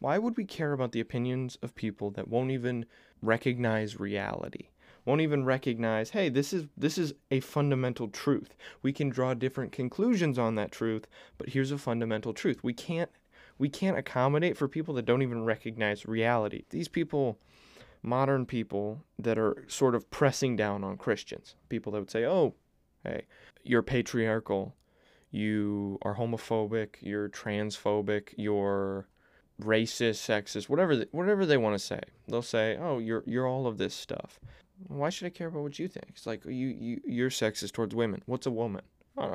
Why would we care about the opinions of people that won't even recognize reality? Won't even recognize, hey, this is this is a fundamental truth. We can draw different conclusions on that truth, but here's a fundamental truth. We can't we can't accommodate for people that don't even recognize reality. These people modern people that are sort of pressing down on Christians. People that would say, "Oh, hey, you're patriarchal, you are homophobic, you're transphobic, you're racist, sexist, whatever they, whatever they want to say. They'll say, "Oh, you're you're all of this stuff." Why should I care about what you think? It's like you you you're sexist towards women. What's a woman?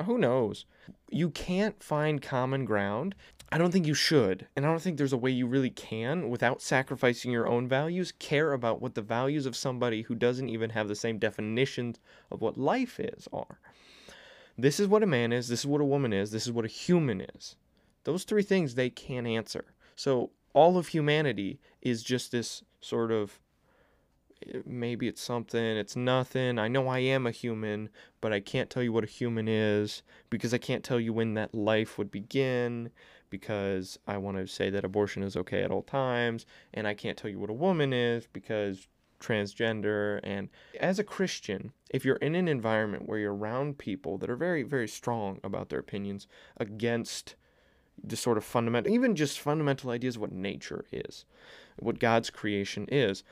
Who knows? You can't find common ground. I don't think you should, and I don't think there's a way you really can without sacrificing your own values. Care about what the values of somebody who doesn't even have the same definitions of what life is are. This is what a man is. This is what a woman is. This is what a human is. Those three things they can't answer. So all of humanity is just this sort of eh, maybe it's something, it's nothing. I know I am a human, but I can't tell you what a human is because I can't tell you when that life would begin because I want to say that abortion is okay at all times and I can't tell you what a woman is because transgender and as a Christian, if you're in an environment where you're around people that are very very strong about their opinions against the sort of fundamental even just fundamental ideas of what nature is, what God's creation is,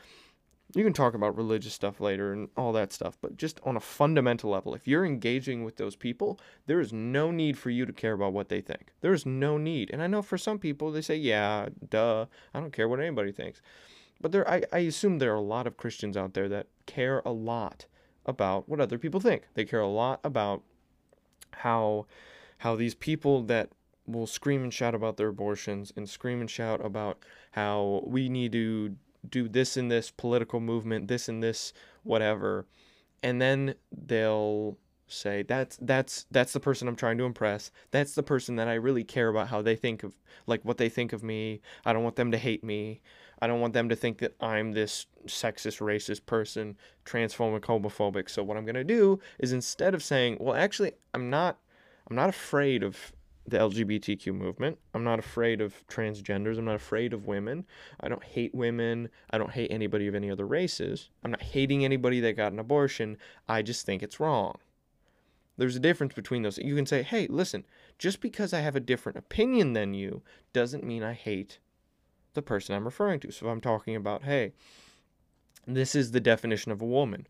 you can talk about religious stuff later and all that stuff, but just on a fundamental level, if you're engaging with those people, there is no need for you to care about what they think. There is no need. And I know for some people, they say, yeah, duh, I don't care what anybody thinks. But there, I, I assume there are a lot of Christians out there that care a lot about what other people think. They care a lot about how how these people that will scream and shout about their abortions and scream and shout about how we need to do this and this political movement, this and this, whatever, and then they'll say that's that's that's the person I'm trying to impress. That's the person that I really care about how they think of like what they think of me. I don't want them to hate me. I don't want them to think that I'm this sexist, racist person, transphobic, homophobic. So what I'm going to do is instead of saying, "Well, actually, I'm not I'm not afraid of the LGBTQ movement. I'm not afraid of transgenders. I'm not afraid of women. I don't hate women. I don't hate anybody of any other races. I'm not hating anybody that got an abortion. I just think it's wrong. There's a difference between those. You can say, hey, listen, just because I have a different opinion than you doesn't mean I hate the person I'm referring to. So if I'm talking about, hey, this is the definition of a woman,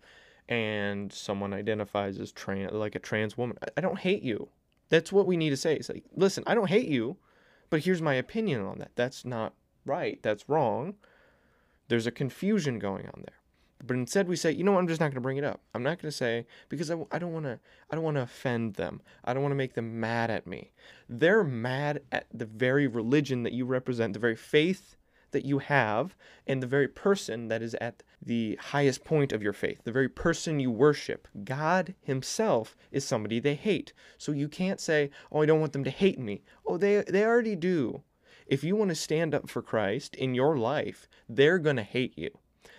and someone identifies as trans, like a trans woman, I don't hate you. That's what we need to say. It's like, listen, I don't hate you, but here's my opinion on that. That's not right. That's wrong. There's a confusion going on there. But instead, we say, you know what? I'm just not going to bring it up. I'm not going to say because I, I don't want to. I don't want to offend them. I don't want to make them mad at me. They're mad at the very religion that you represent, the very faith that you have and the very person that is at the highest point of your faith, the very person you worship. God Himself is somebody they hate. So you can't say, Oh, I don't want them to hate me. Oh, they, they already do. If you want to stand up for Christ in your life, they're going to hate you.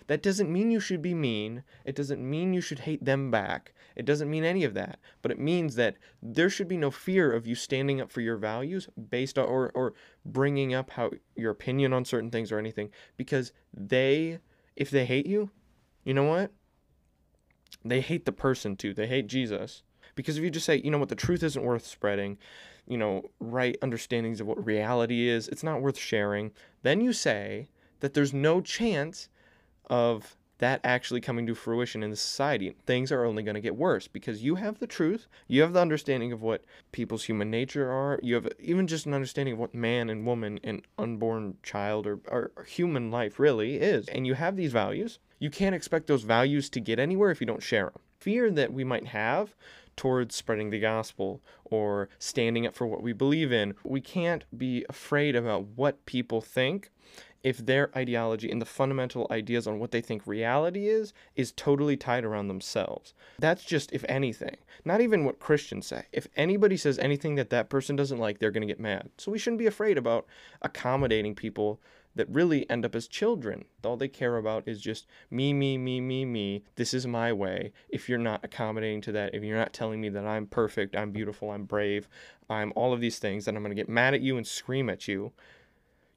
That doesn't mean you should be mean. It doesn't mean you should hate them back. It doesn't mean any of that. But it means that there should be no fear of you standing up for your values based on or, or bringing up how your opinion on certain things or anything because they if they hate you, you know what? They hate the person too. They hate Jesus. Because if you just say, you know what, the truth isn't worth spreading, you know, right understandings of what reality is, it's not worth sharing, then you say that there's no chance of that actually coming to fruition in the society. Things are only going to get worse because you have the truth, you have the understanding of what people's human nature are, you have even just an understanding of what man and woman and unborn child or, or human life really is. And you have these values. You can't expect those values to get anywhere if you don't share them. Fear that we might have towards spreading the gospel or standing up for what we believe in. We can't be afraid about what people think if their ideology and the fundamental ideas on what they think reality is is totally tied around themselves. That's just if anything. Not even what Christians say. If anybody says anything that that person doesn't like, they're going to get mad. So we shouldn't be afraid about accommodating people that really end up as children. All they care about is just me, me, me, me, me. This is my way. If you're not accommodating to that, if you're not telling me that I'm perfect, I'm beautiful, I'm brave, I'm all of these things, then I'm going to get mad at you and scream at you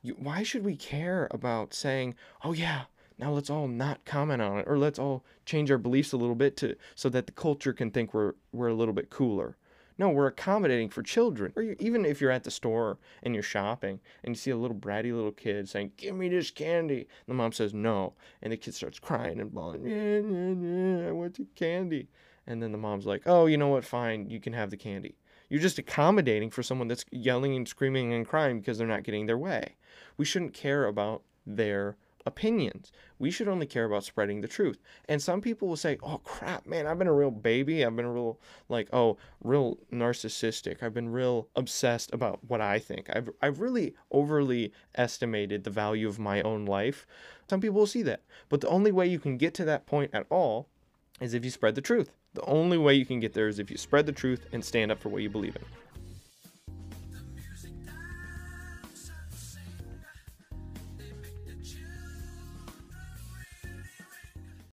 You, why should we care about saying, "Oh yeah, now let's all not comment on it or let's all change our beliefs a little bit to so that the culture can think we're we're a little bit cooler." No, we're accommodating for children. Or you, even if you're at the store and you're shopping and you see a little bratty little kid saying, "Give me this candy," and the mom says no, and the kid starts crying and bawling, "Yeah, yeah, yeah, I want the candy." And then the mom's like, "Oh, you know what? Fine, you can have the candy." You're just accommodating for someone that's yelling and screaming and crying because they're not getting their way. We shouldn't care about their opinions. We should only care about spreading the truth. And some people will say, "Oh crap, man, I've been a real baby. I've been a real like, oh, real narcissistic. I've been real obsessed about what I think. I've I've really overly estimated the value of my own life." Some people will see that. But the only way you can get to that point at all is if you spread the truth. The only way you can get there is if you spread the truth and stand up for what you believe in.